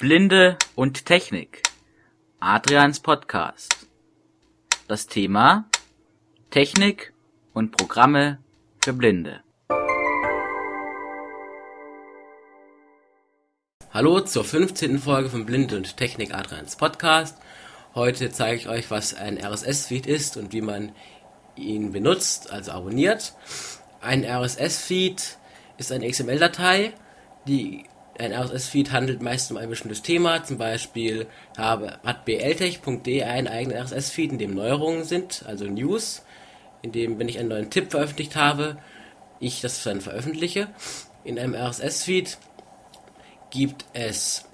Blinde und Technik. Adrians Podcast. Das Thema Technik und Programme für Blinde. Hallo zur 15. Folge von Blinde und Technik Adrians Podcast. Heute zeige ich euch, was ein RSS-Feed ist und wie man ihn benutzt, also abonniert. Ein RSS-Feed ist eine XML-Datei, die ein RSS-Feed handelt meist um ein bestimmtes Thema, zum Beispiel habe, hat bltech.de einen eigenen RSS-Feed, in dem Neuerungen sind, also News, in dem, wenn ich einen neuen Tipp veröffentlicht habe, ich das dann veröffentliche. In einem RSS-Feed gibt es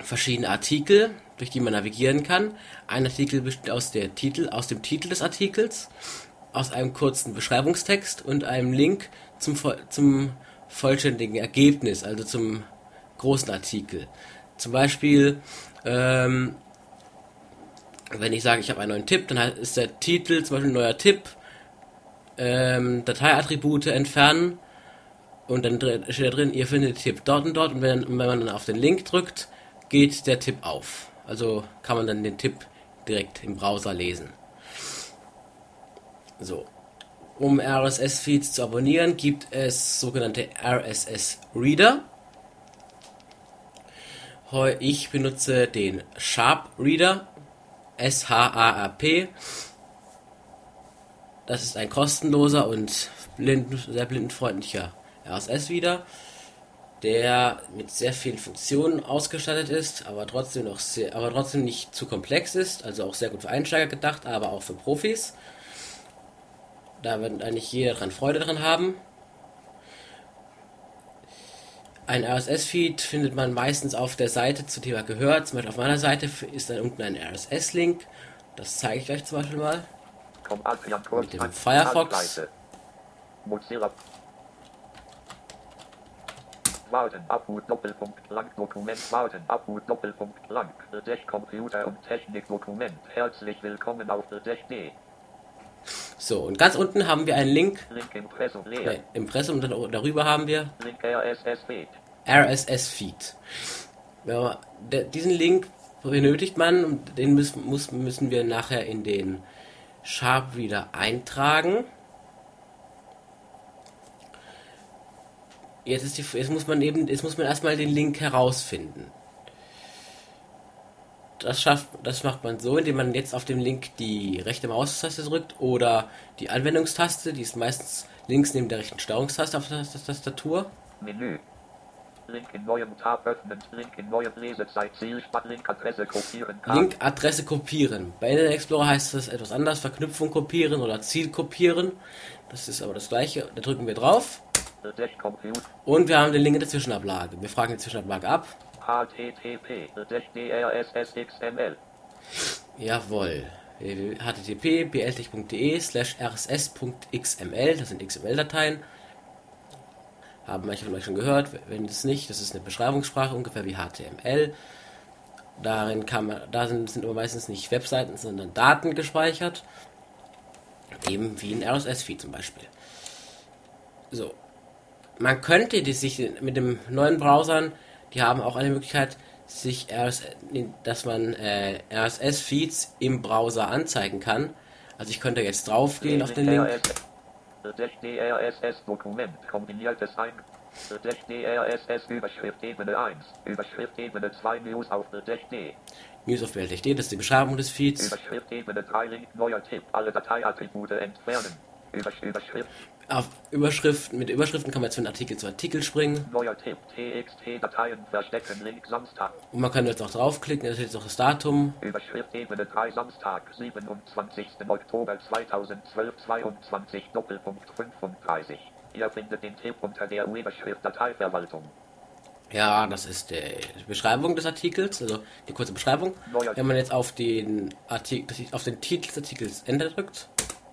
verschiedene Artikel, durch die man navigieren kann. Ein Artikel besteht aus, der Titel, aus dem Titel des Artikels, aus einem kurzen Beschreibungstext und einem Link zum, zum vollständigen Ergebnis, also zum großen Artikel. Zum Beispiel, ähm, wenn ich sage, ich habe einen neuen Tipp, dann ist der Titel zum Beispiel ein neuer Tipp, ähm, Dateiattribute entfernen und dann steht da drin, ihr findet den Tipp dort und dort und wenn, wenn man dann auf den Link drückt, geht der Tipp auf. Also kann man dann den Tipp direkt im Browser lesen. So, um RSS-Feeds zu abonnieren, gibt es sogenannte RSS-Reader. Ich benutze den Sharp Reader, S-H-A-R-P. Das ist ein kostenloser und blind, sehr blindenfreundlicher RSS-Reader, der mit sehr vielen Funktionen ausgestattet ist, aber trotzdem, noch sehr, aber trotzdem nicht zu komplex ist, also auch sehr gut für Einsteiger gedacht, aber auch für Profis. Da wird eigentlich jeder dran Freude dran haben. Ein RSS-Feed findet man meistens auf der Seite zu Thema gehört. Zum Beispiel auf meiner Seite ist dann unten ein RSS-Link. Das zeige ich euch zum Beispiel mal. Mit dem Firefox. Warten, Abhut, Doppelpunkt, lang, Dokument, warten, Abhut, Doppelpunkt, lang, Dech Computer und Technik, Dokument. Herzlich willkommen auf Dech.de. So, und ganz unten haben wir einen Link. Link Impressum leer. Ne, Impressum, und darüber haben wir Link RSS Feed. RSS Feed. Ja, diesen Link benötigt man und den müssen, muss, müssen wir nachher in den Sharp Reader eintragen. Jetzt, ist die, jetzt muss man eben, jetzt muss man erstmal den Link herausfinden das schafft, das macht man so, indem man jetzt auf dem Link die rechte Maustaste drückt oder die Anwendungstaste, die ist meistens links neben der rechten Steuerungstaste auf der Tastatur. Menü. Link in neuem Tab öffnen. Link in neuem Lesezeit. Zielspart. Link Adresse kopieren. Link Adresse kopieren. Bei Internet Explorer heißt das etwas anders. Verknüpfung kopieren oder Ziel kopieren. Das ist aber das gleiche. Da drücken wir drauf. Und wir haben den Link in der Zwischenablage. Wir fragen die Zwischenablage ab. HTTP DRSSXML. Jawohl. http bltech.de slash rss.xml, das sind XML-Dateien. Haben manche von euch schon gehört, wenn es nicht, das ist eine Beschreibungssprache, ungefähr wie HTML. Darin kann man, da sind, sind aber meistens nicht Webseiten, sondern Daten gespeichert. Eben wie ein RSS-Feed zum Beispiel. So. Man könnte sich mit dem neuen Browsern die haben auch eine Möglichkeit, sich RS, dass man äh, RSS-Feeds im Browser anzeigen kann. Also ich könnte jetzt draufgehen auf den Link. DRSS-Dokument kombiniertes ein. DRSS Überschrift Ebene 1, Überschrift Ebene 2 News auf DD. News auf BLTD, das ist die Beschreibung des Feeds. Überschrift Ebene 3 Link neuer Tipp, alle Dateiattribute entfernen. Überschrift auf Überschriften, mit Überschriften kann man jetzt von Artikel zu Artikel springen. Neuer Tipp, TXT-Dateien verstecken, Link Samstag. Und man kann jetzt auch draufklicken, da steht jetzt auch das Datum. Überschrift Ebene 3 Samstag, 27. Oktober 2012, 22 Doppelpunkt 35. Ihr findet den Tipp unter der Überschrift Dateiverwaltung. Ja, das ist die Beschreibung des Artikels, also die kurze Beschreibung. Wenn man jetzt auf den Artikel, auf den Titel des Artikels Enter drückt,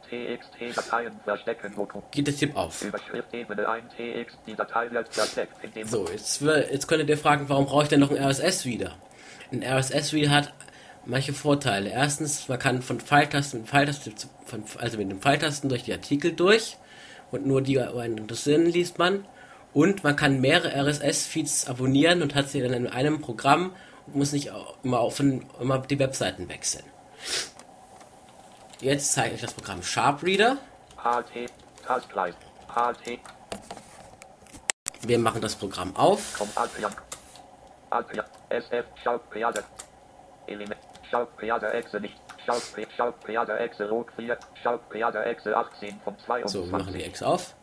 TXT-Dateien verstecken. Geht der Tipp auf. Überschrift Ebene 1 TX, die Datei wird versteckt. So, jetzt, jetzt könntet ihr fragen, warum brauche ich denn noch ein RSS wieder? Ein RSS wieder hat manche Vorteile. Erstens, man kann von Pfeiltasten mit Pfeiltasten, also mit den Pfeiltasten durch die Artikel durch und nur die einen interessieren liest man. Und man kann mehrere RSS-Feeds abonnieren und hat sie dann in einem Programm und muss nicht immer, auf, immer die Webseiten wechseln. Jetzt zeige ich das Programm Sharpreader. Wir machen das Programm auf. Komm Adrian, Adrian, SF, Schaut, Peade, Element, Schaut, Peade, Exe nicht, Schaut, Pe- Schaut, Peade, Exe, Rot 4, Schaut, Peade, Exe 18 von So, wir machen die 22. Ex auf.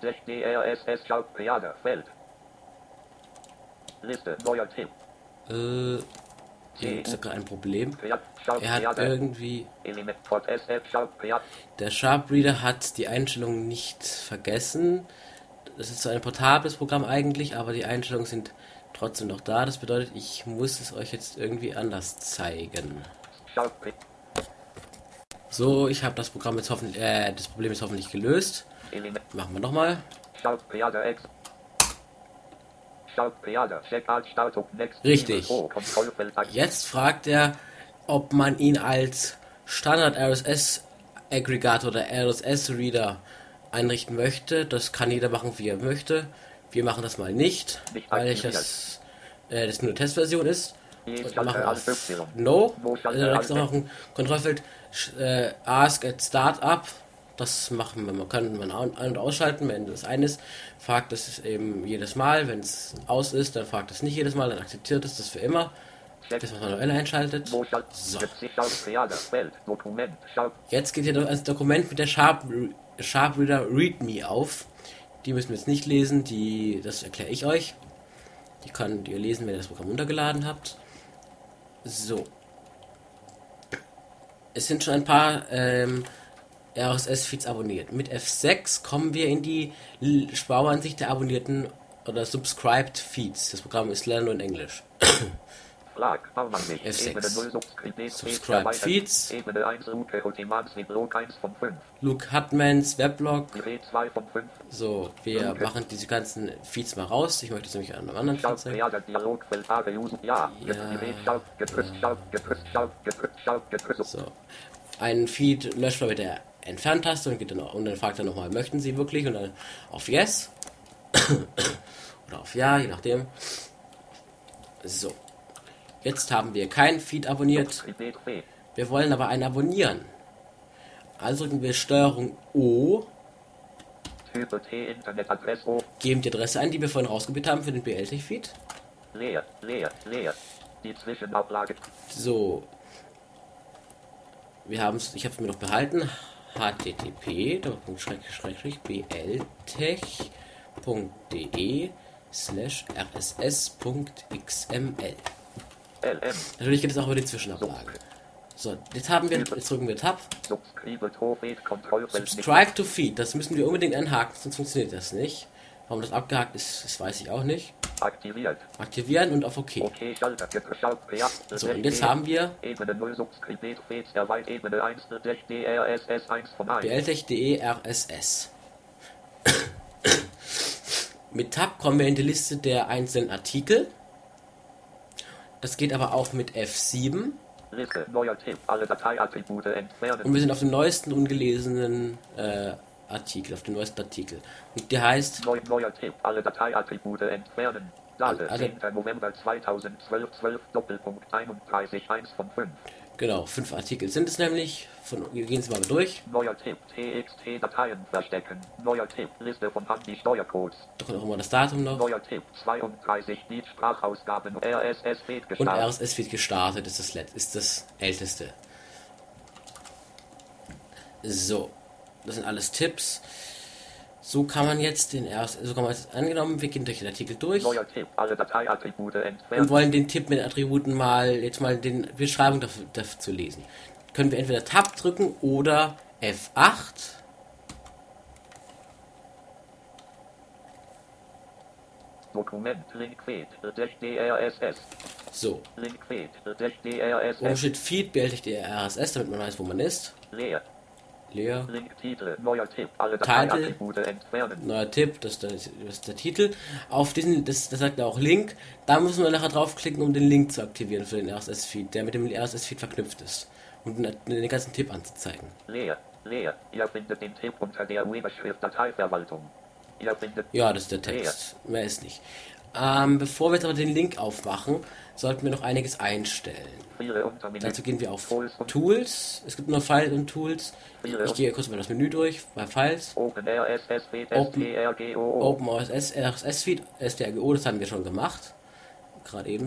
6 DRSS, Schaut, Peade, Feld. Liste, neuer Tipp, Äh, hier ist gerade ein Problem. Er hat irgendwie Der Sharpreader hat die Einstellungen nicht vergessen. Das ist so ein portables Programm eigentlich, aber die Einstellungen sind trotzdem noch da. Das bedeutet, ich muss es euch jetzt irgendwie anders zeigen. So, ich habe das Programm jetzt hoffentlich, äh, das Problem ist hoffentlich gelöst. Machen wir nochmal. Richtig. Jetzt fragt er, ob man ihn als Standard RSS Aggregator oder RSS Reader einrichten möchte. Das kann jeder machen, wie er möchte. Wir machen das mal nicht, Nicht weil ich das, äh, das nur eine Testversion ist. Und Schalter machen auf. No. Wo Schalter Also da gibt es noch ein Kontrollfeld äh, Ask at Startup. Das machen wir. Man kann man an- und ausschalten, wenn das ein ist. Fragt es eben jedes Mal. Wenn es aus ist, dann fragt es nicht jedes Mal. Dann akzeptiert es das für immer. Bis man manuell einschaltet. So. Jetzt geht hier das Dokument mit der Sharp, Sharpreader README auf. Die müssen wir jetzt nicht lesen, die, das erkläre ich euch. Die könnt ihr lesen, wenn ihr das Programm runtergeladen habt. So. Es sind schon ein paar ähm, RSS-Feeds abonniert. Mit F6 kommen wir in die Spauansicht der abonnierten oder subscribed Feeds. Das Programm ist leider nur in Englisch. Flag, Baumann nicht, F6. Ebene 0, Subscribe, D, Subscribe erweitert. Feeds. Ebene 1, Luke, Ultimans, Blog 1 von 5, Luke Hutmans Weblog. Gerät 2 von 5, So, wir machen diese ganzen Feeds mal raus. Ich möchte es nämlich an einem anderen Feed zeigen. Ja, So. Einen Feed löscht man mit der Entfernt-Taste und, geht dann, und dann fragt er nochmal, möchten Sie wirklich? Und dann auf Yes. Oder auf Ja, je nachdem. So. Jetzt haben wir kein Feed abonniert. Wir wollen aber einen abonnieren. Also drücken wir Steuerung O, geben die Adresse ein, die wir vorhin rausgebiet haben für den BLT-Feed. So. Wir haben es, ich habe es mir noch behalten. Http bltech.de slash rss.xml. Natürlich geht es auch über die Zwischenablage. So, jetzt haben wir, jetzt drücken wir Tab. Subscribe to Feed, das müssen wir unbedingt anhaken, sonst funktioniert das nicht. Warum das abgehakt ist, das weiß ich auch nicht. aktiviert, Aktivieren und auf OK. Okay, So, und jetzt haben wir Ebene 0, Subscribe, Fets, erweitert, Ebene 1, DRSS 1 von 1. bltech.de RSS. mit Tab kommen wir in die Liste der einzelnen Artikel. Das geht aber auch mit F7. Liste, Tipp. Und wir sind auf dem neuesten ungelesenen äh, Artikel, auf dem neuesten Artikel. Und der heißt Neu, neuer Tipp, alle Dateiattribute entfernen. Date, Alle- 10. November 2012, 12, Doppelpunkt 31, 1 von 5. Genau, fünf Artikel sind es nämlich. Von, wir gehen es mal durch. Neuer Tipp, TXT-Dateien verstecken. Neuer Tipp, Liste von Handy-Steuercodes. Kommt auch immer das Datum noch. Neuer Tipp, 32 Beat Sprachausgaben, RSS Feed Und gestartet. RSS wird gestartet, ist das, ist das älteste. So, das sind alles Tipps. So kann man jetzt den RSS, so kann man jetzt angenommen, wir gehen durch den Artikel durch Neuer Tipp, und wollen den Tipp mit Attributen mal, jetzt mal den Beschreibung dafür, dafür zu lesen. Können wir entweder Tab drücken oder F8. Dokument, Link Feed, DRSS. So, Link Feed, oben DRSS. steht Feed, behelligt der RSS, damit man weiß, wo man ist. Leer. Leer. Titel, neuer Tipp, alle Titel. Neuer Tipp, das, das, das ist der Titel. Auf diesen, das, das sagt er auch Link. Da müssen wir nachher draufklicken, um den Link zu aktivieren für den RSS-Feed, der mit dem RSS-Feed verknüpft ist. Und den, den ganzen Tipp anzuzeigen. Leer, leer. Ihr findet den Tipp unter der Überschrift Dateiverwaltung. Ja, das ist der Text. Mehr ist nicht. Ähm, bevor wir jetzt aber den Link aufmachen, sollten wir noch einiges einstellen. Dazu gehen wir auf Tools. Es gibt nur Files und Tools. Ich gehe kurz mal das Menü durch. Bei Files. Open RSS Feed STRGO, das haben wir schon gemacht. Gerade eben,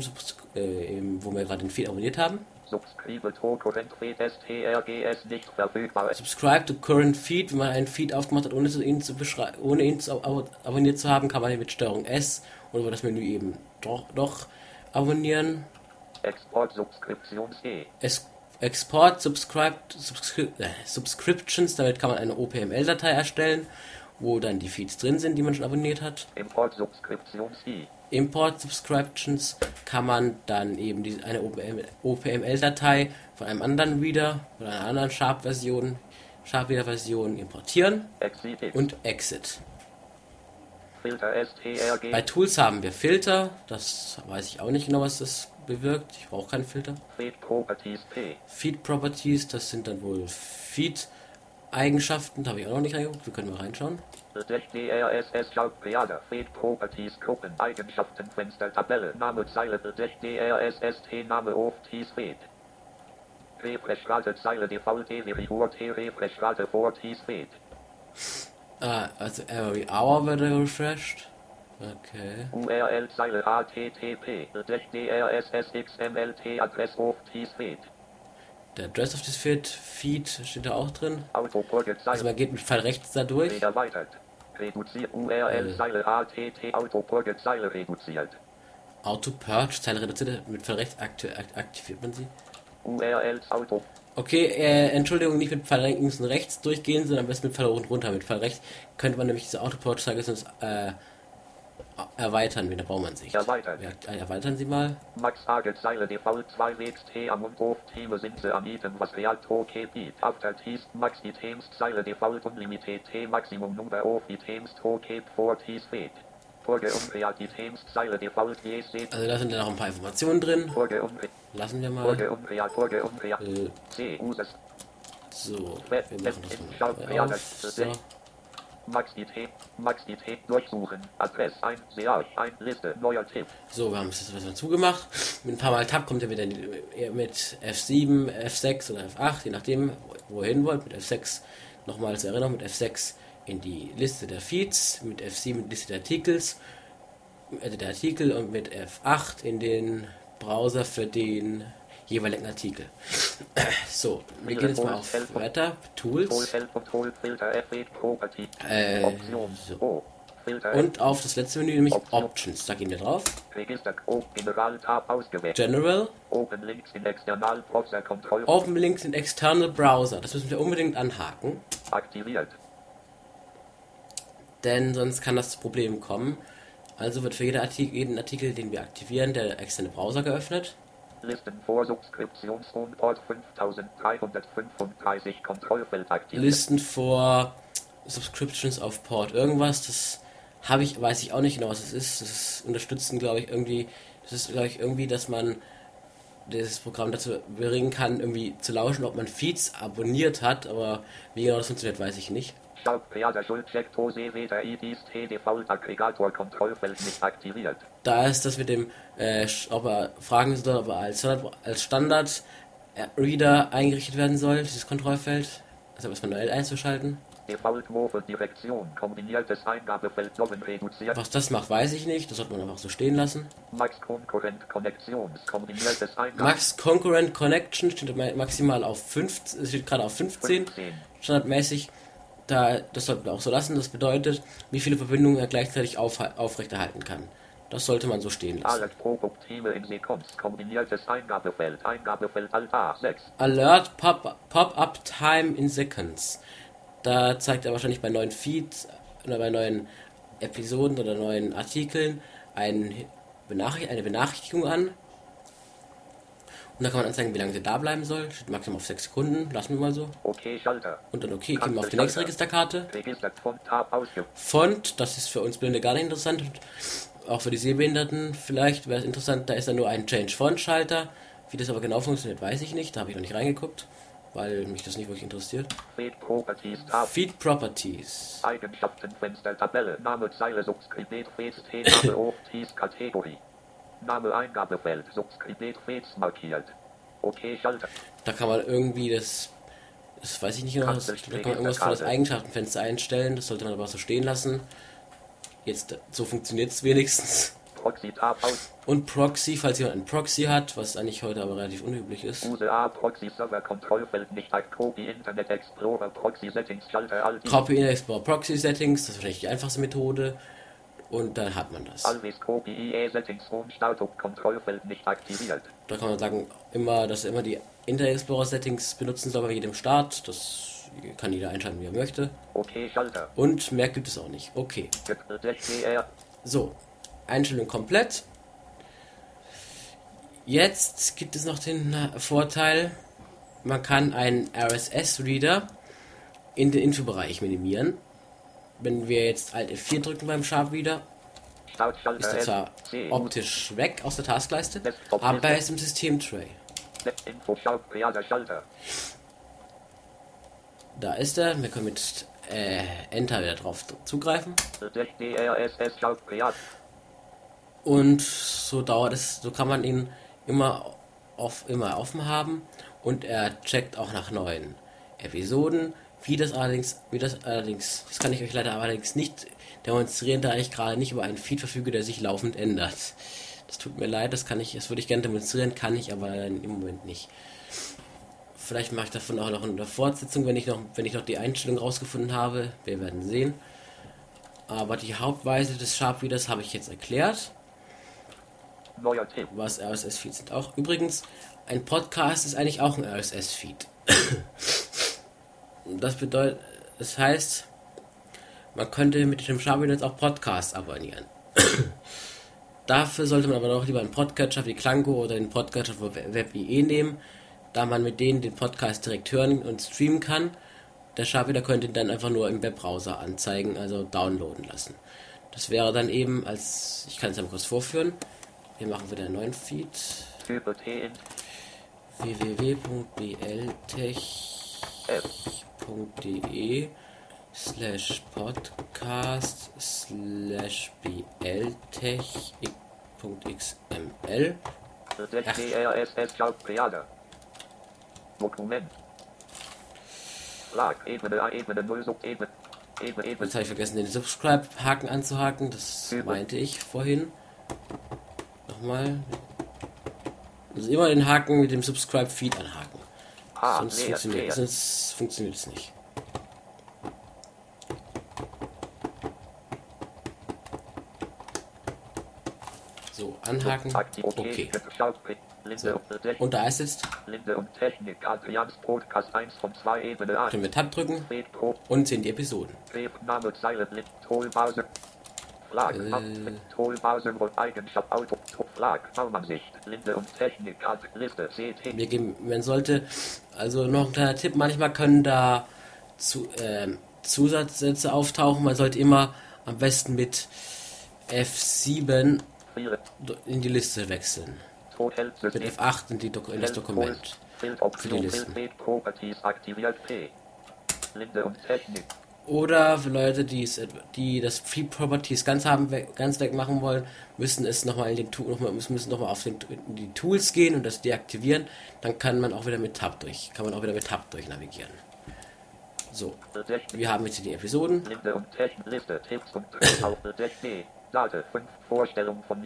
äh, eben, wo wir gerade den Feed abonniert haben. Subscribe to current feed STRGS nicht verfügbar. Subscribe to current feed, wenn man einen Feed aufgemacht hat, ohne ihn zu ohne ihn zu ab abonniert zu haben, kann man ihn mit Steuerung S oder über das Menü eben doch, doch abonnieren. Export Subscriptions E. Es Export Subscribed Subscri äh, Subscriptions, damit kann man eine OPML-Datei erstellen, wo dann die Feeds drin sind, die man schon abonniert hat. Import Subscriptions I. Import Subscriptions kann man dann eben die, eine OPML-Datei von einem anderen Reader oder einer anderen Sharp-Version, Sharp-Reader-Version importieren Exit It. und Exit. Filter STRG. Bei Tools haben wir Filter, das weiß ich auch nicht genau, was das bewirkt. Ich brauche keinen Filter. Feed Properties P. Feed Properties, das sind dann wohl Feed-Eigenschaften, da habe ich auch noch nicht reingeguckt, wir können mal reinschauen. DRSS. Feed Properties Gruppen. Eigenschaften Fenster Tabelle. Name Zeile. DRSS T Name of Ts Feed. Refresh Rate Zeile Default T Refresh Rate for Ts Feed. Ah, also every hour wird er refreshed. Okay. URL Zeile HTTP. Bedeckt DRSS XMLT Adress of Ts Feed. Der Address of this Feed, Feed steht da auch drin. Also man geht mit Pfeil rechts da durch. Erweitert. Reduziert URL Zeile HTT Autopurge Zeile reduziert. Auto Purge, Zeile reduziert, mit Pfeil rechts akti ak- aktiviert man sie. URLs Auto. Okay, äh, Entschuldigung, nicht mit Pfeil links und rechts durchgehen, sondern am besten mit Pfeil hoch und runter. Mit Pfeil rechts könnte man nämlich diese Auto Purge Zeile sonst äh, erweitern mit der Baumansicht. Erweitert. Ja, äh, erweitern Sie mal. Max Age Zeile Default 2 Wegs T am und auf Team sind sie an Item was Real Toke Beat. After Tees Max Items Zeile Default Unlimited T Maximum Number of Items Toke for Tees Feed. Purge Also da sind dann noch ein paar Informationen drin. Lassen wir mal. Äh, so, wir machen das mal Ja, auf. Max IT. Max IT durchsuchen. Adress ein. Sehr ein. Liste. Neuer Tipp. So, wir haben es jetzt was zugemacht. Mit ein paar Mal Tab kommt er wieder eher mit F7, F6 oder F8, je nachdem, wo ihr hin wollt. Mit F6 nochmal zur Erinnerung, mit F6 in die Liste der Feeds, mit F7 in die Liste der Artikels, äh, der Artikel und mit F8 in den Browser für den jeweiligen Artikel. So, wir gehen jetzt mal auf weiter, Tool Tools Help und Tool Filter F8 Property. Äh, so. Und auf das letzte Menü, nämlich Option. Options. Da gehen wir drauf. General Open Links in External Browser. Das müssen wir unbedingt anhaken, aktiviert. Denn sonst kann das zu Problemen kommen. Also wird für Artikel, jeden Artikel, den wir aktivieren, der externe Browser geöffnet. Listen vor Subskriptions und Port 5335 Kontrollfeld aktiviert. Listen for Subscriptions auf Port irgendwas. Das habe ich, weiß ich auch nicht genau, was das ist. Das ist unterstützen, glaube ich, irgendwie. Das ist, glaube ich, irgendwie, dass man dieses Programm dazu bringen kann, irgendwie zu lauschen, ob man Feeds abonniert hat. Aber wie genau das funktioniert, weiß ich nicht. Da ist das mit dem, äh, ob er fragen soll, ob er als Standard, als Standard äh, Reader eingerichtet werden soll, dieses Kontrollfeld. Also was manuell einzuschalten. Was das macht, weiß ich nicht. Das sollte man einfach so stehen lassen. Max kombiniertes Eingabe. Max Concurrent Connection steht ma- maximal auf 15, steht gerade auf 15. 15. Standardmäßig. Da, das sollten wir auch so lassen. Das bedeutet, wie viele Verbindungen er gleichzeitig auf, aufrechterhalten kann. Das sollte man so stehen lassen. Alert Produktive in Sekunds kombiniertes Eingabefeld. Eingabefeld Alt A6. Alert Pop- Pop-Up Time in Seconds. Da zeigt er wahrscheinlich bei neuen Feeds oder bei neuen Episoden oder neuen Artikeln ein Benachricht eine Benachrichtigung an. Und da kann man anzeigen, wie lange sie da bleiben soll. Steht maximal auf 6 Sekunden. Lassen wir mal so. Okay Schalter. Und dann okay, gehen wir auf die nächste Registerkarte. Font, das ist für uns Blinde gar nicht interessant. Und auch für die Sehbehinderten vielleicht wäre es interessant. Da ist dann nur ein Change Font Schalter. Wie das aber genau funktioniert, weiß ich nicht. Da habe ich noch nicht reingeguckt. weil mich das nicht wirklich interessiert. Feed Properties Tab. Feed Properties. Eigenschaften Fenster Tabelle Name Zeile Subskribet T Name Kategorie. Name Eingabefeld Subskribet Fets markiert. Okay Schalter. Da kann man irgendwie das, das weiß ich nicht genau, das, da kann man irgendwas für das Eigenschaftenfenster einstellen. Das sollte man aber so stehen lassen. Jetzt, so funktioniert es wenigstens. Proxy. Und Proxy, falls jemand einen Proxy hat, was eigentlich heute aber relativ unüblich ist. Use A Proxy Server Kontrollfeld nicht ak Copy Internet Explorer Proxy Settings Schalter Alt Copy in Explorer Proxy Settings, das ist wahrscheinlich die einfachste Methode. Und dann hat man das. Da kann man sagen, immer, dass er immer die Internet Explorer Settings benutzen soll bei jedem Start. Das kann jeder einschalten, wie er möchte. Okay Schalter. Und mehr gibt es auch nicht. Okay. GPR So, Einstellung komplett. Jetzt gibt es noch den äh, Vorteil, man kann einen RSS-Reader in den Infobereich minimieren. Wenn wir jetzt Alt F4 drücken beim Sharp Start ist er zwar optisch weg aus der Taskleiste, aber er ist im System-Tray. Da ist er, wir können mit äh, Enter wieder drauf zugreifen. Und so dauert es, so kann man ihn immer auf, immer offen haben und er checkt auch nach neuen Episoden. Wie das allerdings, wie das allerdings, das kann ich euch leider allerdings nicht demonstrieren, da ich gerade nicht über einen Feed verfüge, der sich laufend ändert. Das tut mir leid, das kann ich, das würde ich gerne demonstrieren, kann ich aber im Moment nicht. Vielleicht mache ich davon auch noch eine Fortsetzung, wenn ich noch, wenn ich noch die Einstellung rausgefunden habe. Wir werden sehen. Aber die Hauptweise des Sharp Readers habe ich jetzt erklärt was RSS-Feeds sind. Auch übrigens, ein Podcast ist eigentlich auch ein RSS-Feed. Das bedeutet, das heißt, man könnte mit dem jetzt auch Podcasts abonnieren. Dafür sollte man aber noch lieber einen Podcatcher wie Klango oder den Podcatcher von WebIE nehmen, da man mit denen den Podcast direkt hören und streamen kann. Der Sharpie könnte ihn dann einfach nur im Webbrowser anzeigen, also downloaden lassen. Das wäre dann eben als, ich kann es einmal kurz vorführen. Wir machen wieder einen neuen Feed. Type Www.bltech.de slash podcast slash bltech.xml. Dokument. Flag Ebene A Ebene 0 Subebene. Ebene Ebene Jetzt habe ich vergessen, den Subscribe-Haken anzuhaken. Das meinte ich vorhin. Nochmal. Also immer den Haken mit dem Subscribe-Feed anhaken. A Sonst leer, funktioniert, sonst funktioniert es nicht. So, anhaken. Okay. Und da ist jetzt, Linde und Technik. Adrians Podcast 1 von 2 Ebene A. können wir Tab drücken und sehen die Episoden. Flag, Äh. Toolbase und Eigenschaft Auto, Flag, Baumansicht, Linde und Technik, Alt, Liste, CT, Wir geben, man sollte, also noch ein kleiner Tipp, manchmal können da zu, ähm, Zusatzsätze auftauchen. Man sollte immer am besten mit F7 4, in die Liste wechseln. Mit System, F8 in, die in das Dokument. Für die Listen. Linde und Technik, Oder für Leute, die, es, die das Free Properties ganz haben, ganz weg machen wollen, müssen es nochmal in den Tu- noch mal, müssen müssen noch mal auf den, die Tools gehen und das deaktivieren. Dann kann man auch wieder mit Tab durch, kann man auch wieder mit Tab durch navigieren. So, wir haben jetzt die Episoden. Liste, Tipps und Tricks auf Technik, Date 5, Vorstellung von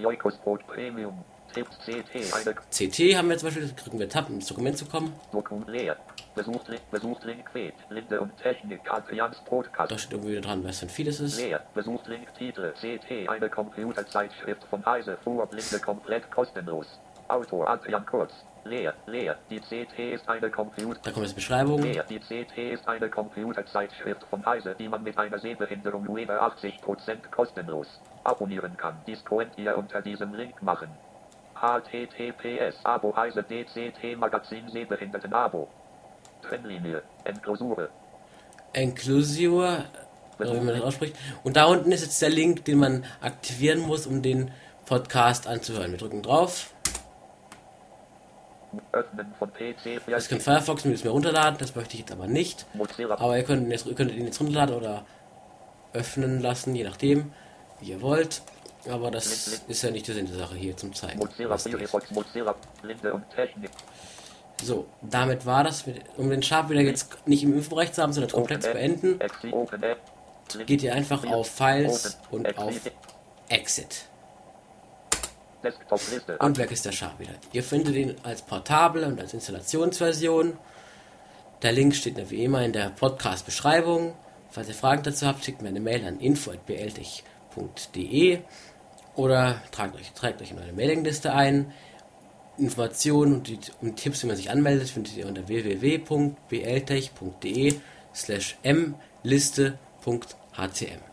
Premium, CT, haben wir zum Beispiel, drücken wir Tab, um ins Dokument zu kommen. Dokument leer, besucht, Link- besucht Link Quet, Linde und Technik, Adrians Podcast, Da steht irgendwie dran, was für ein Feed es ist. Leer. Besucht Link Titel CT eine Computerzeitschrift von Heise für Blinde komplett kostenlos. Autor Adrian Kurz. Leer, leer. Die CT ist eine Computer. Da kommt jetzt Beschreibung. Leer. Die CT ist eine Computerzeitschrift von Heise, die man mit einer Sehbehinderung nur über 80% kostenlos abonnieren kann. Dies könnt ihr unter diesem Link machen. Https Abo Heise DCT Magazin Sehbehinderten Abo. Trennlinie. Enklusure. Inclusio, oder wie man das ausspricht. Und da unten ist jetzt der Link, den man aktivieren muss, um den Podcast anzuhören. Wir drücken drauf. Öffnen von PC. Das kann Firefox müssen wir runterladen, das möchte ich jetzt aber nicht. Aber ihr könnt jetzt, ihr könnt ihn jetzt runterladen oder öffnen lassen, je nachdem, wie ihr wollt. Aber das ist ja nicht der Sinn der Sache hier zum zeigen. So, damit war das. mit- Um den Sharp wieder jetzt nicht im Infobereich zu haben, sondern komplett zu beenden, geht ihr einfach auf Files und auf Exit. Und weg ist der Sharp wieder. Ihr findet ihn als portable und als Installationsversion. Der Link steht wie immer in der Podcast-Beschreibung. Falls ihr Fragen dazu habt, schickt mir eine Mail an info.bltich.de oder tragt euch, tragt euch in eure Mailingliste ein. Informationen und, die, und Tipps, wie man sich anmeldet, findet ihr unter www.bltech.de slash mliste.hcm.